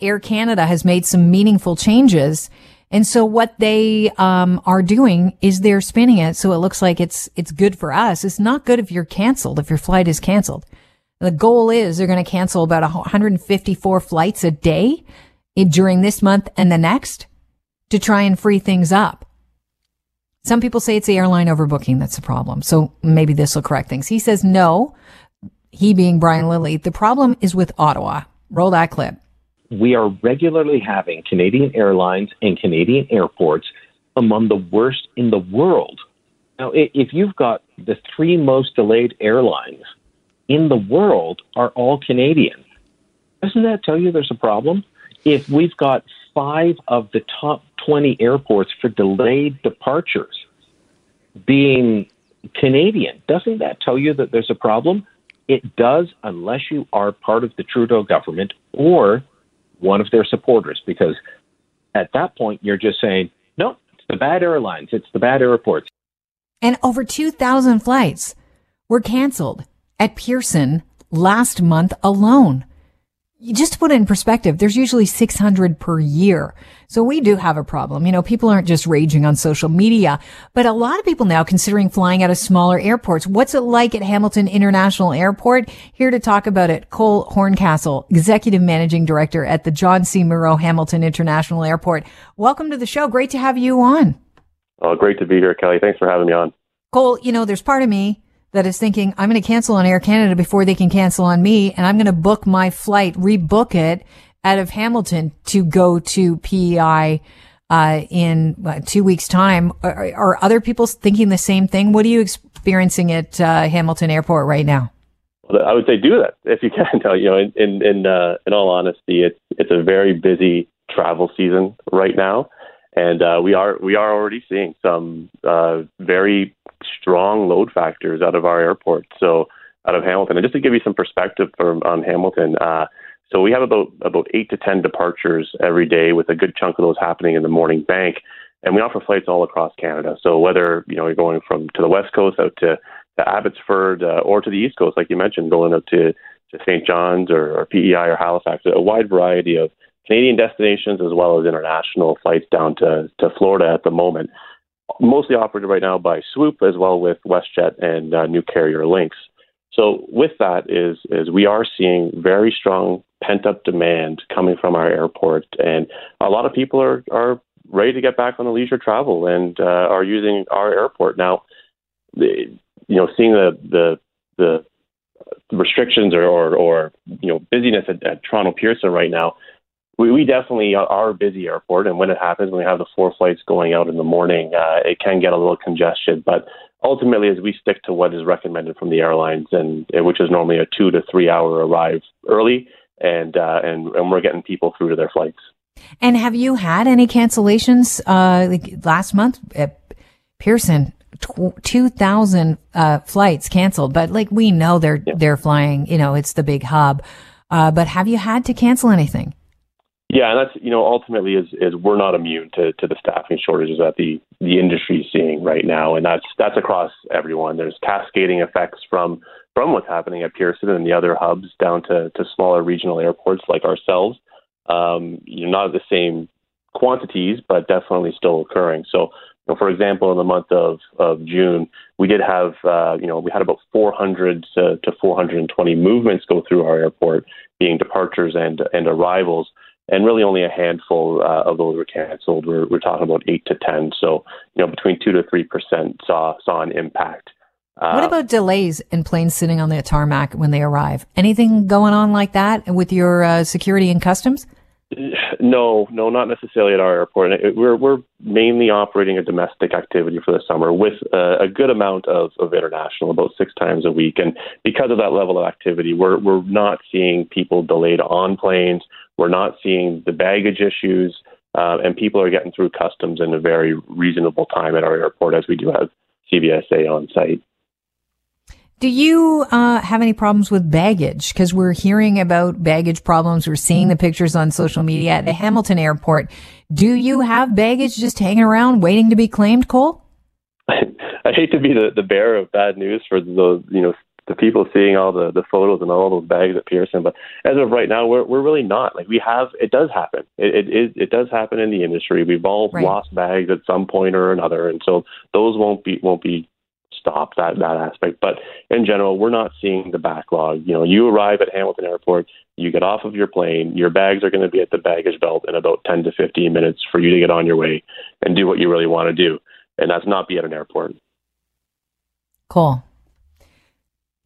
Air Canada has made some meaningful changes. And so what they um, are doing is they're spinning it so it looks like it's it's good for us. It's not good if you're canceled, if your flight is canceled. The goal is they're going to cancel about 154 flights a day during this month and the next to try and free things up. Some people say it's the airline overbooking that's the problem. So maybe this will correct things. He says no. He being Brian Lilley. The problem is with Ottawa. Roll that clip. We are regularly having Canadian airlines and Canadian airports among the worst in the world. Now, if you've got the three most delayed airlines in the world are all Canadian, doesn't that tell you there's a problem? If we've got five of the top 20 airports for delayed departures being Canadian, doesn't that tell you that there's a problem? It does, unless you are part of the Trudeau government or one of their supporters, because at that point you're just saying, no, it's the bad airlines, it's the bad airports. And over 2,000 flights were canceled at Pearson last month alone just to put it in perspective, there's usually 600 per year. So we do have a problem. You know, people aren't just raging on social media, but a lot of people now considering flying out of smaller airports. What's it like at Hamilton International Airport? Here to talk about it, Cole Horncastle, Executive Managing Director at the John C. Munro Hamilton International Airport. Welcome to the show. Great to have you on. Oh, great to be here, Kelly. Thanks for having me on. Cole, you know, there's part of me that is thinking, I'm going to cancel on Air Canada before they can cancel on me. And I'm going to book my flight, rebook it out of Hamilton to go to PEI, uh, in uh, two weeks time. Are, are, other people thinking the same thing? What are you experiencing at uh, Hamilton Airport right now? I would say do that if you can. Tell you know, in in in, uh, in all honesty, it's it's a very busy travel season right now and uh, we are we are already seeing some uh, very strong load factors out of our airport. So out of Hamilton, and just to give you some perspective from on Hamilton, uh, so we have about about eight to ten departures every day, with a good chunk of those happening in the morning bank. And we offer flights all across Canada. So whether you know you're going from to the west coast out to, to Abbotsford uh, or to the east coast, like you mentioned, going out to to St. John's or, or PEI or Halifax, a wide variety of Canadian destinations as well as international flights down to, to Florida at the moment. Mostly operated right now by Swoop as well with WestJet and uh, new carrier Lynx. So with that is is we are seeing very strong pent up demand coming from our airport, and a lot of people are are ready to get back on the leisure travel and uh, are using our airport now. You know, seeing the the the restrictions or, or, or you know busyness at, at Toronto Pearson right now, we, we definitely are a busy airport, and when it happens, when we have the four flights going out in the morning, uh, it can get a little congested. But ultimately, as we stick to what is recommended from the airlines, and which is normally a two to three hour arrive early, and uh, and and we're getting people through to their flights. And have you had any cancellations uh, like last month at Pearson? 2,000 uh, flights canceled, but like we know they're yeah. they're flying. You know, it's the big hub. Uh, but have you had to cancel anything? Yeah, and that's you know ultimately is is we're not immune to, to the staffing shortages that the the industry is seeing right now, and that's that's across everyone. There's cascading effects from from what's happening at Pearson and the other hubs down to to smaller regional airports like ourselves. Um, you know, not the same quantities, but definitely still occurring. So, you know, for example, in the month of, of June, we did have, uh, you know, we had about 400 to, to 420 movements go through our airport, being departures and and arrivals and really only a handful uh, of those were canceled. We're, we're talking about eight to ten, so you know between two to three percent saw saw an impact. Uh, what about delays in planes sitting on the tarmac when they arrive? Anything going on like that with your uh, security and customs? No, no, not necessarily at our airport. We're we're mainly operating a domestic activity for the summer with a, a good amount of, of international, about six times a week. And because of that level of activity, we're we're not seeing people delayed on planes. We're not seeing the baggage issues, uh, and people are getting through customs in a very reasonable time at our airport, as we do have CBSA on site. Do you uh, have any problems with baggage? Because we're hearing about baggage problems. We're seeing the pictures on social media at the Hamilton airport. Do you have baggage just hanging around waiting to be claimed, Cole? I hate to be the, the bearer of bad news for the you know, the people seeing all the the photos and all those bags at Pearson. But as of right now, we're we're really not. Like we have, it does happen. It it it does happen in the industry. We've all right. lost bags at some point or another, and so those won't be won't be stopped that that aspect. But in general, we're not seeing the backlog. You know, you arrive at Hamilton Airport, you get off of your plane, your bags are going to be at the baggage belt in about 10 to 15 minutes for you to get on your way and do what you really want to do, and that's not be at an airport. Cool.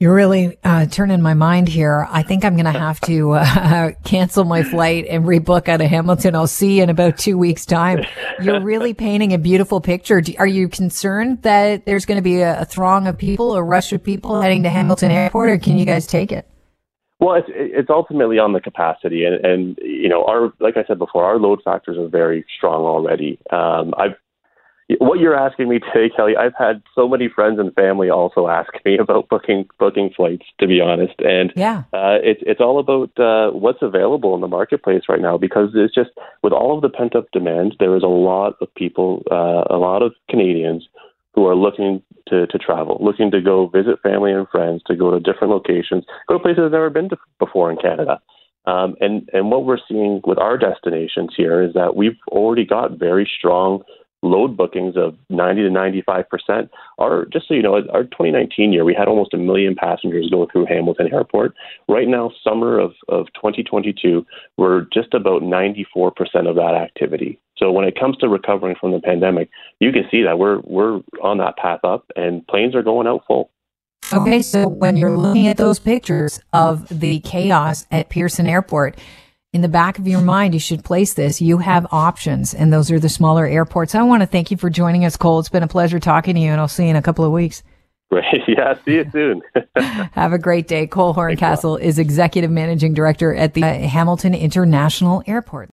You're really uh, turning my mind here. I think I'm going to have to uh, cancel my flight and rebook out of Hamilton. I'll see you in about two weeks' time. You're really painting a beautiful picture. Do, are you concerned that there's going to be a, a, throng of people, a rush of people heading to Hamilton Airport, or can you guys take it? Well, it's it's ultimately on the capacity, and and you know our like I said before, our load factors are very strong already. Um, I've what you're asking me today, Kelly, I've had so many friends and family also ask me about booking booking flights. To be honest, and yeah, uh, it's it's all about uh, what's available in the marketplace right now because it's just with all of the pent up demand, there is a lot of people, uh, a lot of Canadians who are looking to to travel, looking to go visit family and friends, to go to different locations, go to places they've never been to before in Canada. Um, and and what we're seeing with our destinations here is that we've already got very strong load bookings of 90 to 95 percent. Our just so you know, our 2019 year we had almost a million passengers go through Hamilton Airport. Right now, summer of of 2022, we're just about 94 percent of that activity. So when it comes to recovering from the pandemic, you can see that we're we're on that path up, and planes are going out full. Okay, so when you're looking at those pictures of the chaos at Pearson Airport, in the back of your mind, you should place this. You have options, and those are the smaller airports. I want to thank you for joining us, Cole. It's been a pleasure talking to you, and I'll see you in a couple of weeks. Great. Yeah. See you soon. have a great day. Cole Horncastle is Executive Managing Director at the Hamilton International Airport.